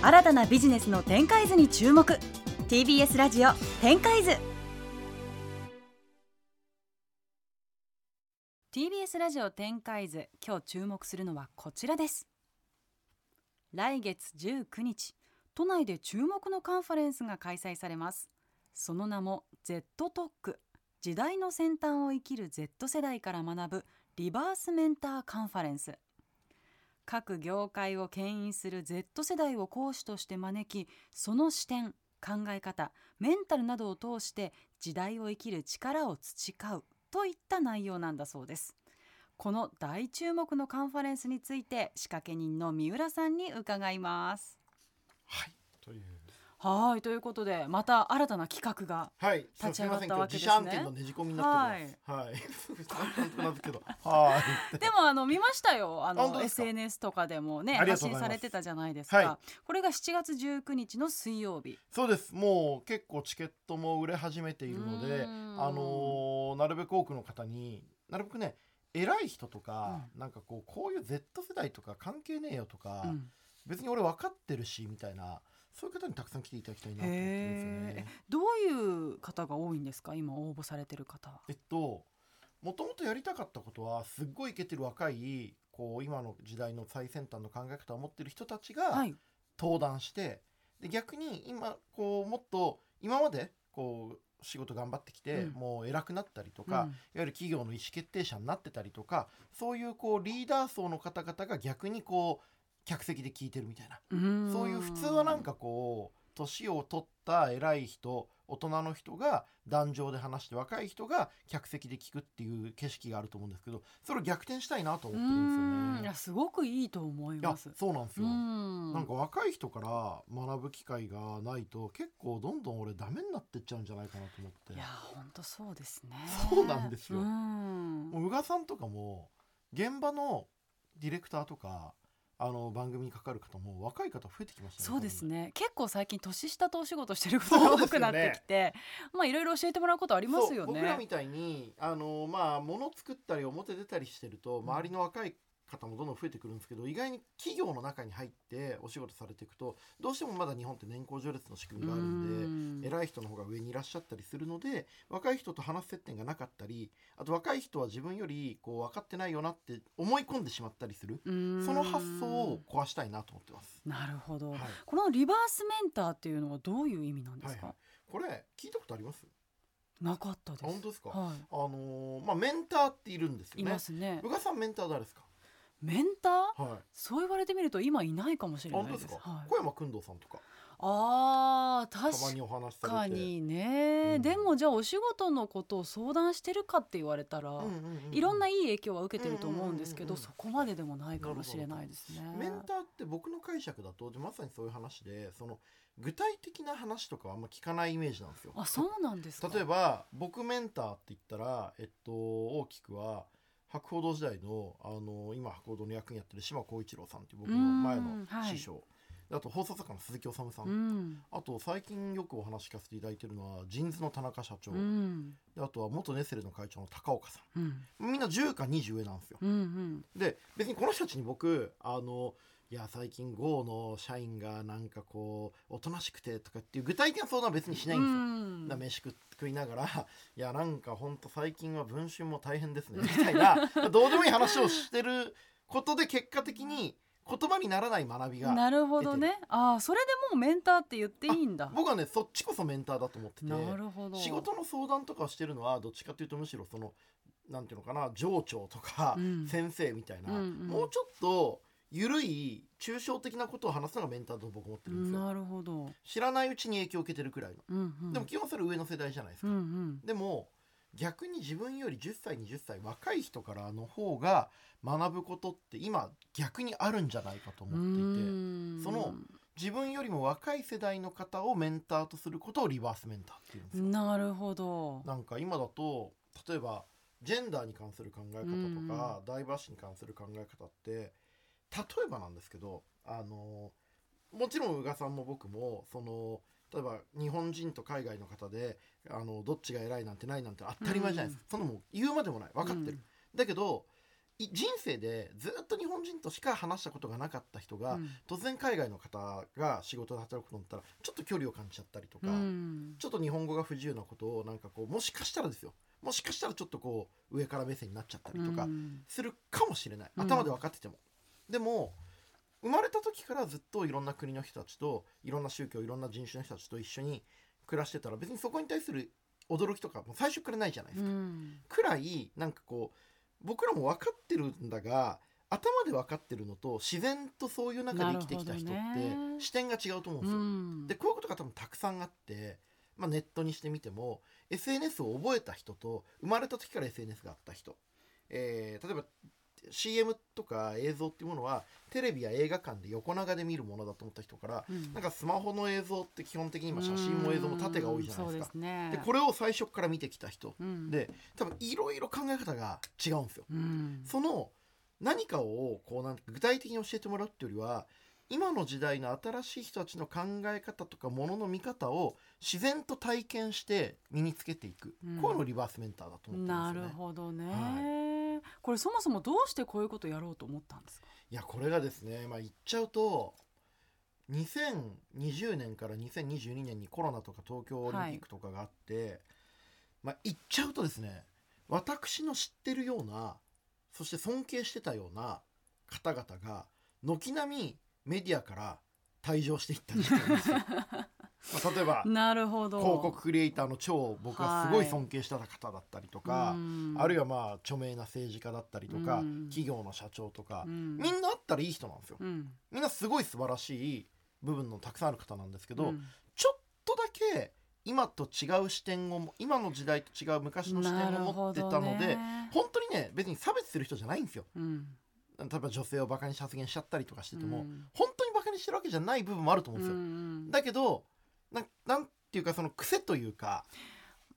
新たなビジネスの展開図に注目。TBS ラジオ展開図。TBS ラジオ展開図今日注目するのはこちらです。来月19日都内で注目のカンファレンスが開催されます。その名も Z トック。時代の先端を生きる Z 世代から学ぶリバースメンターカンファレンス。各業界を牽引する Z 世代を講師として招きその視点考え方メンタルなどを通して時代を生きる力を培うといった内容なんだそうです。この大注目のカンファレンスについて仕掛け人の三浦さんに伺います。はい。というはいということでまた新たな企画がはい立ち上がったわけですね。自社案件のねじ込みになってます。はい。はい。でもあの見ましたよ。あの本当ですか？SNS とかでもね発信されてたじゃないですか、はこれが7月19日の水曜日。そうです。もう結構チケットも売れ始めているのであのーなるべく多くの方になるべくね偉い人とか、なんかこうこういう Z 世代とか関係ねえよとか、うん。別に俺分かってるしみたいなそういう方にたくさん来ていただきたいなと思ってるんですね。どういう方が多いんですか？今応募されてる方。はえっともともとやりたかったことはすっごいイケてる若いこう今の時代の最先端の考え方を持ってる人たちがはい。登壇して、で逆に今こうもっと今までこう仕事頑張ってきて、うん。もう偉くなったりとか、うん。いわゆる企業の意思決定者になってたりとかそういうこうリーダー層の方々が逆にこう客席で聞いてるみたいな。そういう普通はなんかこう年を取った偉い人大人の人が壇上で話して若い人が客席で聞くっていう景色があると思うんですけどそれを逆転したいなとう思ってるんですよね。いや。すごくいいと思います。そうなんですうよ。ん。なんか若い人から学ぶ機会がないと結構どんどん俺ダメになってっちゃうんじゃないかなと思って。いや本当そうですね。そうなんですよ。うん。もう宇賀さんとかも現場のディレクターとかあの番組にかかる方も若い方増えてきましたねそうですね。結構最近年下とお仕事してることが多くなってきて、まあいろいろ教えてもらうことありますよそう僕らねみたいにあのまあ物作ったり表出たりしてると周りの若い方もどんどん増えてくるんですけど意外に企業の中に入ってお仕事されていくとどうしてもまだ日本って年功序列の仕組みがあるんでうん。偉い人の方が上にいらっしゃったりするので若い人と話す接点がなかったりあと若い人は自分よりこう分かってないよなって思い込んでしまったりする。うん。その発想を壊したいなと思ってます。なるほど、はい。このリバースメンターっていうのはどういう意味なんですか、はいこれ聞いたことあります？なかったです。あ本当ですか、はあのーまあメンターっているんですい、いよね。ますね。宇賀さんメンター誰ですか？メンター？はい。そう言われてみると今いないかもしれないで本当ですはい。小山君堂さんとか。あ確かにね、うん。でもじゃあお仕事のことを相談してるかって言われたら、うんうんうんうん。いろんないい影響は受けてると思うんですけど、うんうんうんうん。そこまででもないかもしれないですね。メンターって僕の解釈だとでまさにそういう話でその具体的な話とかはあんま聞かないイメージなんですよ。あそうなんですか？例えば僕メンターって言ったらえっと大きくは博報堂時代のあの今博報堂の役員やってる島光一郎さんっていう僕の前のうんはい。師匠、であと放送作家の鈴木治さん、うん。あと最近よくお話聞かせていただいてるのはジンズの田中社長、うん。であとは元ネスレの会長の高岡さうん。んみんな10か20上なんですよ。うんうん。で別にこの人たちに僕あのいや最近 GO の社員がなんかこうおとなしくてとかっていう具体的な相談は別にしないんですよ、うん。だから飯食食いながらいやなんかほんと最近は文春も大変ですねみたいな どうでもいい話をしてることで結果的に言葉にならない学びがなるほどね。ああそれでもうメンターって言っていいんだ。僕はねそっちこそメンターだと思っててなるほど。仕事の相談とかをしてるのはどっちかというとむしろそのなんていうのかな上長とかうん。先生みたいな、もうちょっと緩い抽象的なことを話すのがメンターだと僕思ってるんですよ。なるほど、知らないうちに影響を受けてるくらいの、うんうん、でも基本それ上の世代じゃないですか、うんうん。でも逆に自分より10歳20歳若い人からの方が学ぶことって今逆にあるんじゃないかと思っていてうん。その自分よりも若い世代の方をメンターとすることをリバースメンターっていうんですよ。なるほど。なんか今だと例えばジェンダーに関する考え方とか、ダイバーシティに関する考え方って例えばなんですけどあのもちろん宇賀さんも僕もその例えば日本人と海外の方であのどっちが偉いなんてないなんて当たり前じゃないですか、そんなもん言うまでもない。分かってる、だけどい人生でずっと日本人としか話したことがなかった人が、うん。突然海外の方が仕事で働くことになったらちょっと距離を感じちゃったりとか、うん。ちょっと日本語が不自由なことをなんかこうもしかしたらですよ。もしかしたらちょっとこう上から目線になっちゃったりとかうん。するかもしれない。うん頭で分かってても、でも生まれた時からずっといろんな国の人たちといろんな宗教いろんな人種の人たちと一緒に暮らしてたら別にそこに対する驚きとかも最初からないじゃないですか、うん。くらいなんかこう僕らも分かってるんだが頭で分かってるのと自然とそういう中で生きてきた人って視点が違うと思うんですよ。うん。でこういうことが多分たくさんあって、まあ、ネットにしてみても SNS を覚えた人と生まれた時から SNS があった人、えー例えば CM とか映像っていうものはテレビや映画館で横長で見るものだと思った人からうん。なんかスマホの映像って基本的に今写真も映像も縦が多いじゃないですか。です。ね。でこれを最初から見てきた人うん。で多分いろいろ考え方が違うんですよ。うん。その何かをこうなんか具体的に教えてもらうっていうよりは今の時代の新しい人たちの考え方とかものの見方を自然と体験して身につけていく、うん。こういうのをリバースメンターだと思ってるなんですよね。るほどね、はこれそもそもどうしてこういうことをやろうと思ったんですか？いやこれがですね、まあ、言っちゃうと2020年から2022年にコロナとか東京オリンピックとかがあって、まあ、言っちゃうとですね私の知ってるようなそして尊敬してたような方々が軒並みメディアから退場していったんですよ。まあ、例えばなるほど。広告クリエイターの超僕がすごい尊敬してた方だったりとか、あるいは、はまあ著名な政治家だったりとか、うん。企業の社長とかう、ん。みんなあったらいい人なんですよ。うん。みんなすごい素晴らしい部分のたくさんある方なんですけど、うん。ちょっとだけ今と違う視点を今の時代と違う昔の視点を持ってたので、ね。本当にね別に差別する人じゃないんですよ。うん。例えば女性をバカに発言しちゃったりとかしてても、うん。本当にバカにしてるわけじゃない部分もあると思うんですよ、うん。だけどななんていうかその癖というか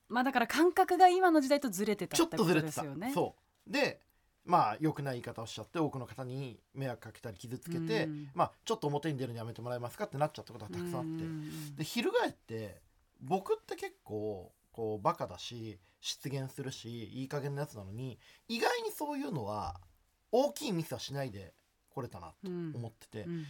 まあだから感覚が今の時代とずれてたちょっとずれてた、ねそう。でまあ良くない言い方をしちゃって多くの方に迷惑かけたり傷つけて、うん。まあちょっと表に出るのやめてもらえますかってなっちゃったことがたくさんあって、うん。で翻って僕って結構こうバカだし失言するしいい加減なやつなのに意外にそういうのは大きいミスはしないでこれたなとうん。思ってて、うん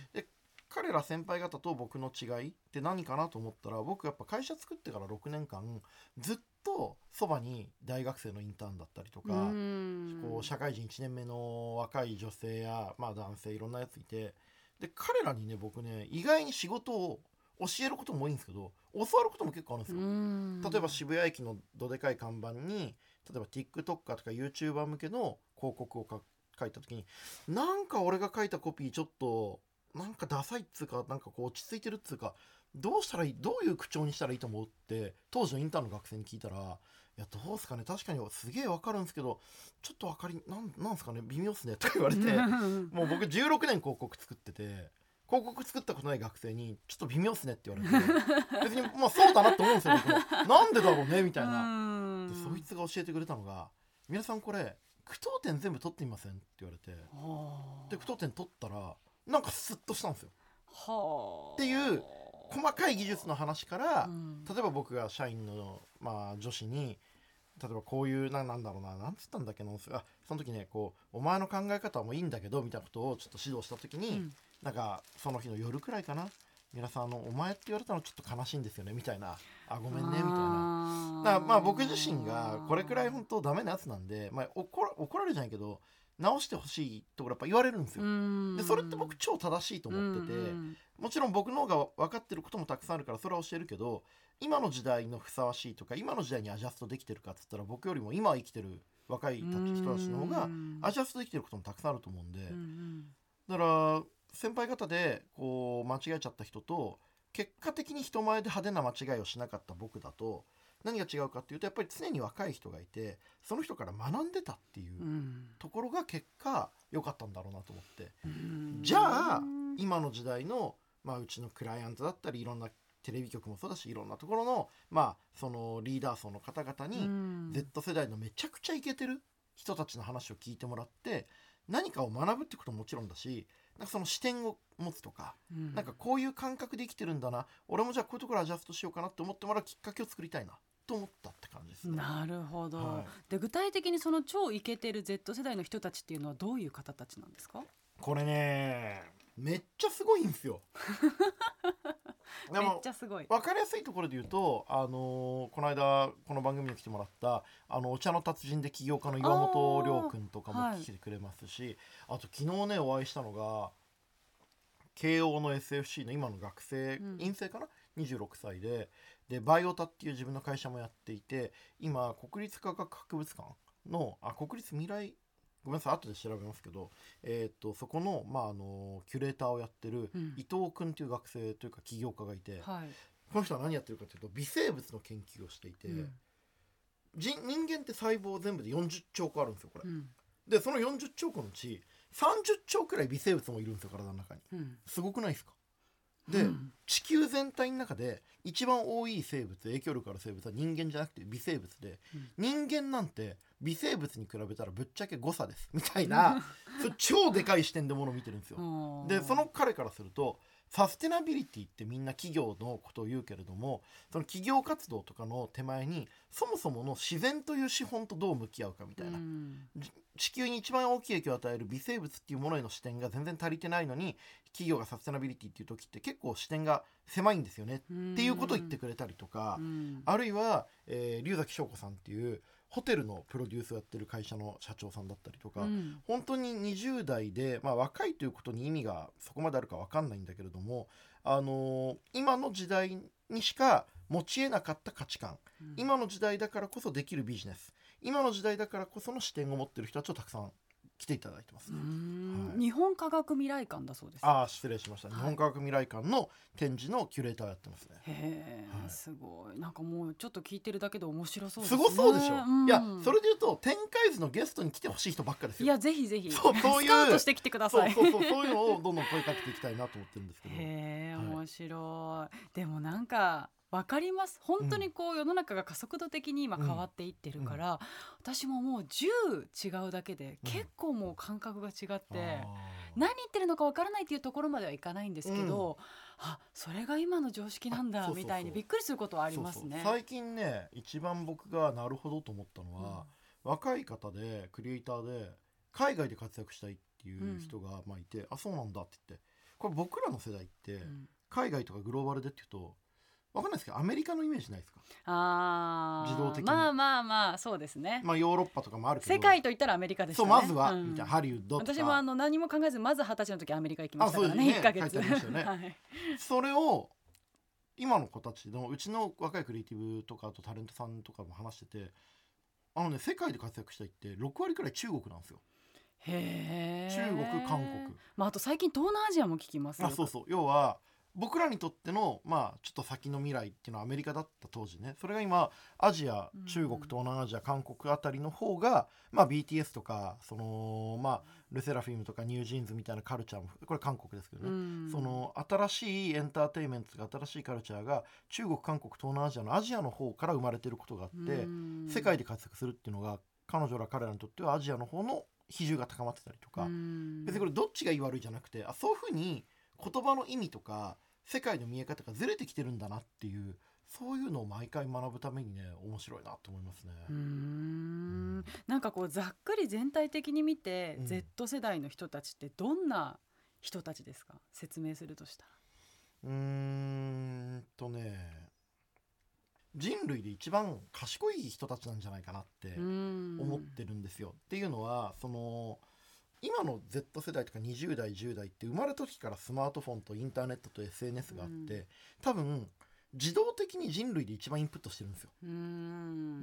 彼ら先輩方と僕の違いって何かなと思ったら僕やっぱ会社作ってから6年間ずっとそばに大学生のインターンだったりとか、うんこう社会人1年目の若い女性や、まあ、男性いろんなやついてで彼らにね僕ね意外に仕事を教えることも多いんですけど教わることも結構あるんですよ。うん例えば渋谷駅のどでかい看板に例えば TikToker とか YouTuber 向けの広告をか書いた時になんか俺が書いたコピーちょっとなんかダサいっつうかなんかこう落ち着いてるっつうかどうしたらいいどういう口調にしたらいいと思うって当時のインターンの学生に聞いたら「いやどうすかね確かにすげえわかるんですけどちょっとわかりなんなんすかね微妙っすね」とか言われてもう僕16年広告作ってて広告作ったことない学生に「ちょっと微妙っすね」って言われて 別にまあそうだなって思うんですよ僕もなんでだろうねみたいな。うんでそいつが教えてくれたのが「皆さんこれ句読点全部取ってみません?」って言われてはあで句読点取ったらなんかスッとしたんですよ。はあ。っていう細かい技術の話から、うん。例えば僕が社員の、まあ、女子に例えばこういうななんだろうななんつったんだっけなあその時ねこう「お前の考え方はもういいんだけど」みたいなことをちょっと指導した時に、うん。なんかその日の夜くらいかな皆さんあの「お前って言われたのちょっと悲しいんですよね」みたいな「あごめんね」みたいな。だからまあ僕自身がこれくらい本当ダメなやつなんで、まあ、怒ら怒られるじゃないけど直してほしいところやっぱ言われるんですよ。でそれって僕超正しいと思ってて、うんもちろん僕の方が分かってることもたくさんあるからそれは教えるけど今の時代のふさわしいとか今の時代にアジャストできてるかっつったら僕よりも今生きてる若い人たちの方がうん。アジャストできてることもたくさんあると思うんで、うん。だから先輩方でこう間違えちゃった人と結果的に人前で派手な間違いをしなかった僕だと何が違うかっていうとやっぱり常に若い人がいてその人から学んでたっていううん。ところが結果良かったんだろうなと思って。うん。じゃあ今の時代の、まあ、うちのクライアントだったりいろんなテレビ局もそうだしいろんなところの,、まあそのリーダー層の方々うにん。Z 世代のめちゃくちゃイケてる人たちの話を聞いてもらって何かを学ぶってことももちろんだしなんかその視点を持つとかなんかこういう感覚で生きてるんだな。俺もじゃあこういうところアジャストしようかなって思ってもらうきっかけを作りたいなと思ったって感じですね。なるほど、はい。で具体的にその超イケてる Z 世代の人たちっていうのはどういう方たちなんですか？これねめっちゃすごいんですよ。でめっもちゃすごい。分かりやすいところで言うと、あのーこの間この番組に来てもらったあのお茶の達人で起業家の岩本亮君とかもはい。来てくれますしあ,、と昨日ねお会いしたのが慶応の SFC の今の学生、うん。院生かな？26歳ででバイオタっていう自分の会社もやっていて今国立科学博物館のあ国立未来ごめんなさい後で調べますけど、えー、とそこの,、まあ、あのキュレーターをやってるうん。伊藤君っていう学生というか起業家がいて、はい、この人は何やってるかというと微生物の研究をしていて、うん。人人間って細胞全部で40兆個あるんですよこれ、うん。でその40兆個のうち30兆くらい微生物もいるんですよ体の中に。うん。すごくないですか？で、うん。地球全体の中で一番多い生物影響力ある生物は人間じゃなくて微生物で、人間なんて微生物に比べたらぶっちゃけ誤差です。みたいな 超でかい視点でものを見てるんですよ、うんでその彼からするとサステナビリティってみんな企業のことを言うけれどもその企業活動とかの手前にそもそもの自然という資本とどう向き合うかみたいな、地球に一番大きい影響を与える微生物っていうものへの視点が全然足りてないのに企業がサステナビリティっていう時って結構視点が狭いんですよねっていうことを言ってくれたりとか、うん。あるいは、えー龍崎翔子さんっていうホテルのプロデュースをやってる会社の社長さんだったりとか、うん。本当に20代で、まあ、若いということに意味がそこまであるか分かんないんだけれども、あのー今の時代にしか持ち得なかった価値観。うん。今の時代だからこそできるビジネス。今の時代だからこその視点を持ってる人たちをたくさん来ていただいてます。うね。ん。はい。日本科学未来館だそうです。ああ失礼しました、はい。日本科学未来館の展示のキュレーターをやってますね。へえ、はい。すごい。なんかもうちょっと聞いてるだけで面白そうですすねごそうでしょ、ん。いやそれで言うと展開図のゲストに来てほしい人ばっかですよ。いやぜひぜひ。そうそういうしてきてください。そうそうそうそういうのをどんどん声かけていきたいなと思ってるんですけど。へえはい。面白い、でもなんかわかります。本当にこう世の中が加速度的に今変わっていってるから、私ももう10違うだけでうん。結構もう感覚が違って、あー。何言ってるのかわからないっていうところまではいかないんですけど、あそれが今の常識なんだみたいにびっくりすることはありますね。最近ね一番僕がなるほどと思ったのは、若い方でクリエイターで海外で活躍したいっていう人がまあいて、あそうなんだって言ってこれ僕らの世代ってうん。海外とかグローバルでっていうとわかんないですけどアメリカのイメージないですか？あー。自動的に。まあまあまあそうですね、まあヨーロッパとかもあるけど。世界といったらアメリカでしたね。そうまずは、うん。みたいなハリウッドとか。私もあの何も考えずまず二十歳の時アメリカ行きましたからねね。1ヶ月。ね。はい。それを今の子たちのうちの若いクリエイティブとかあとタレントさんとかも話しててあのね世界で活躍したいって6割くらい中国なんですよ。へえ中国韓国。まあ、あと最近東南アジアも聞きますよ。あそうそう。要は僕らにとってのまあちょっと先の未来っていうのはアメリカだった当時ね。それが今アジアうん中国東南アジア韓国あたりの方が、まあ、BTS とかそのまあ LE SSERAFIM とか NewJeans みたいなカルチャーもこれ韓国ですけどね、うん。その新しいエンターテインメントとか新しいカルチャーが中国韓国東南アジアのアジアの方から生まれてることがあって、うん。世界で活躍するっていうのが彼女ら彼らにとってはアジアの方の比重が高まってたりとか、うん。別にこれどっちがいい悪いじゃなくてあそういうふうに言葉の意味とか世界の見え方がずれてきてるんだなっていうそういうのを毎回学ぶためにね面白いなと思いますね。うーんなんかこうざっくり全体的に見て、うん Z 世代の人たちってどんな人たちですか？説明するとしたら。うーんとね人類で一番賢い人たちなんじゃないかなって思思ってるんですよ。っていうのはその今の Z 世代とか20代10代って生まれた時からスマートフォンとインターネットと SNS があって、うん。多分自動的に人類で一番インプットしてるんですよ。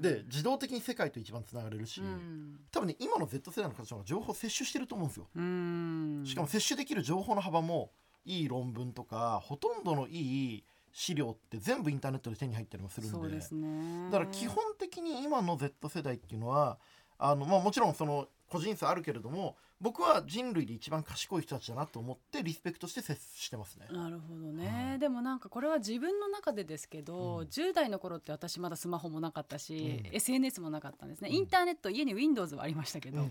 で自動的に世界と一番つながれるし、うん。多分ね今の Z 世代の方たちの方が情報を摂取してると思うんですよ。うん。しかも摂取できる情報の幅もいい論文とかほとんどのいい資料って全部インターネットで手に入ったりもするんで。ね。だから基本的に今の Z 世代っていうのはあの、まあ、もちろんその個人差あるけれども僕は人類で一番賢い人たちだなと思ってリスペクトして接してますね。なるほどね、はい。でもなんかこれは自分の中でですけど、うん。10代の頃って私まだスマホもなかったし、うん。SNS もなかったんですね、うん。インターネット家に Windows はありましたけど、うん。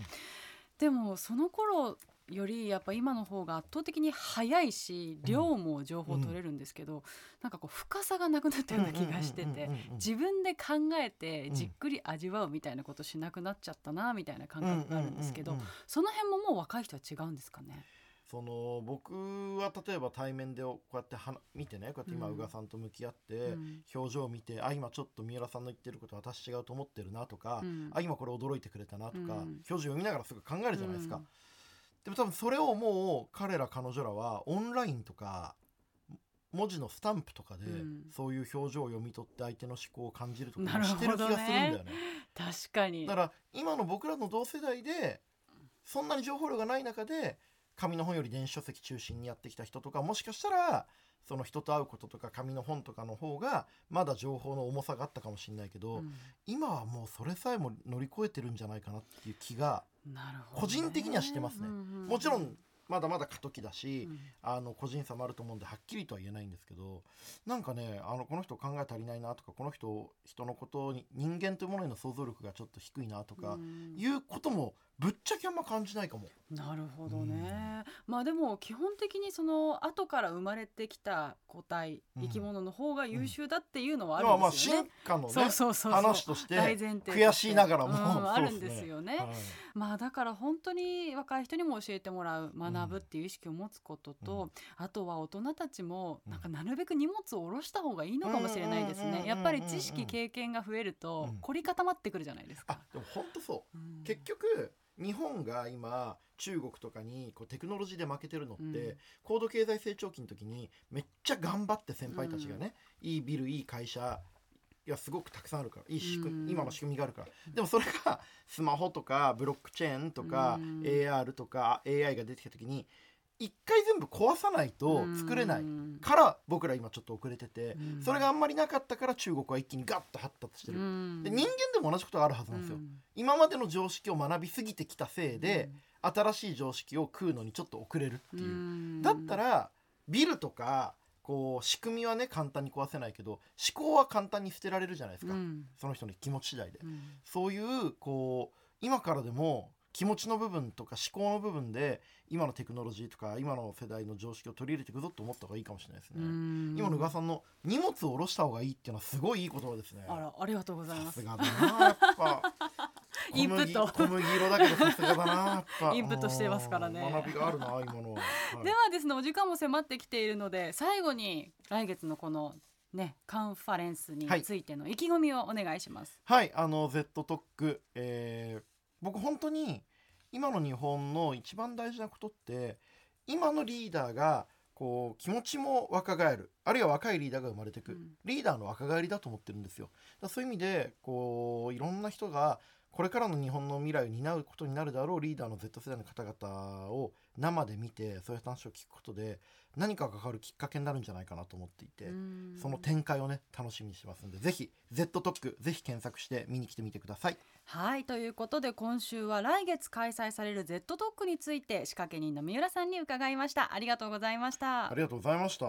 でもその頃よりやっぱ今の方が圧倒的に早いし量も情報取れるんですけど、なんかこう深さがなくなったような気がしててうんうんうんうんうん自分で考えてじっくり味わうみたいなことしなくなっちゃったなみたいな感覚があるんですけど、うんうんうんうん。その辺ももう若い人は違うんですかね？その僕は例えば対面でこうやってはな見てねこうやって今うん。宇賀さんと向き合って、うん。表情を見てあ今ちょっと三浦さんの言ってること私違うと思ってるなとか、うん。あ今これ驚いてくれたなとか、うん。表情読みながらすぐ考えるじゃないですか、うんでも多分それをもう彼ら彼女らはオンラインとか文字のスタンプとかで、うん。そういう表情を読み取って相手の思考を感じるとかしてる気がするんだよね。確かに。だから今の僕らの同世代でそんなに情報量がない中で紙の本より電子書籍中心にやってきた人とかもしかしたらその人と会うこととか紙の本とかの方がまだ情報の重さがあったかもしれないけど、うん。今はもうそれさえも乗り越えてるんじゃないかなっていう気が個人的にはしてますね。もちろんまだまだ過渡期だし、うん。あの個人差もあると思うんではっきりとは言えないんですけどなんかねあのこの人考え足りないなとかこの人人のことに人間というものへの想像力がちょっと低いなとかうん。いうこともぶっちゃけあんま感じないかも。なるほどね、まあでも基本的にその後から生まれてきた個体、うん。生き物の方が優秀だっていうのはあまあまあるんですよね。進。化のねそうそうそう話として大前提悔しいながらも、うんあるんですよね。はい。まあだから本当に若い人にも教えてもらう学ぶっていう意識を持つことと、うん。あとは大人たちもうん。なんかなるべく荷物を下ろした方がいいのかもしれないですうん。うんうんうんうん。ねやっぱり知識経験が増えるとうん。凝り固まってくるじゃないですあか。でも本当そう。うん。結局日本が今中国とかにこうテクノロジーで負けてるのって、うん。高度経済成長期の時にめっちゃ頑張って先輩たちがね、いいビルいい会社いやすごくたくさんあるからいい仕組み、うん。今の仕組みがあるから。でもそれがスマホとかブロックチェーンとか、うん。AR とか AI が出てきた時に一回全部壊さないと作れないうんから僕ら今ちょっと遅れてて、うん。それがあんまりなかったから中国は一気にガッと発達してる、うん。で人間でも同じことがあるはずなんですよ、うん。今までの常識を学びすぎてきたせいで、新しい常識を食うのにちょっと遅れるっていう、うん。だったらビルとかこう仕組みはね簡単に壊せないけど思考は簡単に捨てられるじゃないですか、うん。その人の気持ち次第で、うん。そういうこう今からでも気持ちの部分とか思考の部分で今のテクノロジーとか今の世代の常識を取り入れていくぞと思った方がいいかもしれないですね、うん。今の宇賀さんの荷物を下ろした方がいいっていうのはすごいいい言葉ですね。あらありがとうございます。さす。がだなやっぱ。インプット。小麦色だけどさすがだなやっぱ。インプットしてますからね。うん学びがあるな今のは、はい。ではですねお時間も迫ってきているので最後に来月のこのねカンファレンスについての意気込みをお願いします。はい。あの Z トック、えー僕本当に今の日本の一番大事なことって今のリーダーがこう気持ちも若返る。あるいは若いリーダーが生まれてく、うん。リーダーの若返りだと思ってるんですよ。だそういう意味でこういろんな人がこれからの日本の未来を担うことになるであろうリーダーの Z 世代の方々を生で見てそういう話を聞くことで何かが変わるきっかけになるんじゃないかなと思っていて、うん。その展開をね楽しみにしてますんでぜひ Z トックぜひ検索して見に来てみてください。はいということで今週は来月開催される Z トックについて仕掛け人の三浦さんに伺いました。ありがとうございました。ありがとうございました。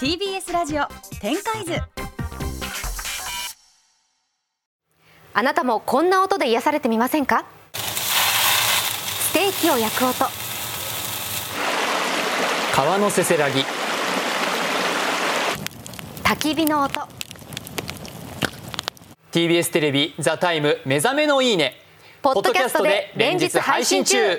TBS ラジオ展開図。あなたもこんな音で癒されてみませんか？ステーキを焼く音。川のせせらぎ。焚き火の音。TBS テレビ「ザタイム目覚めのいいね」ポッドキャストで連日配信中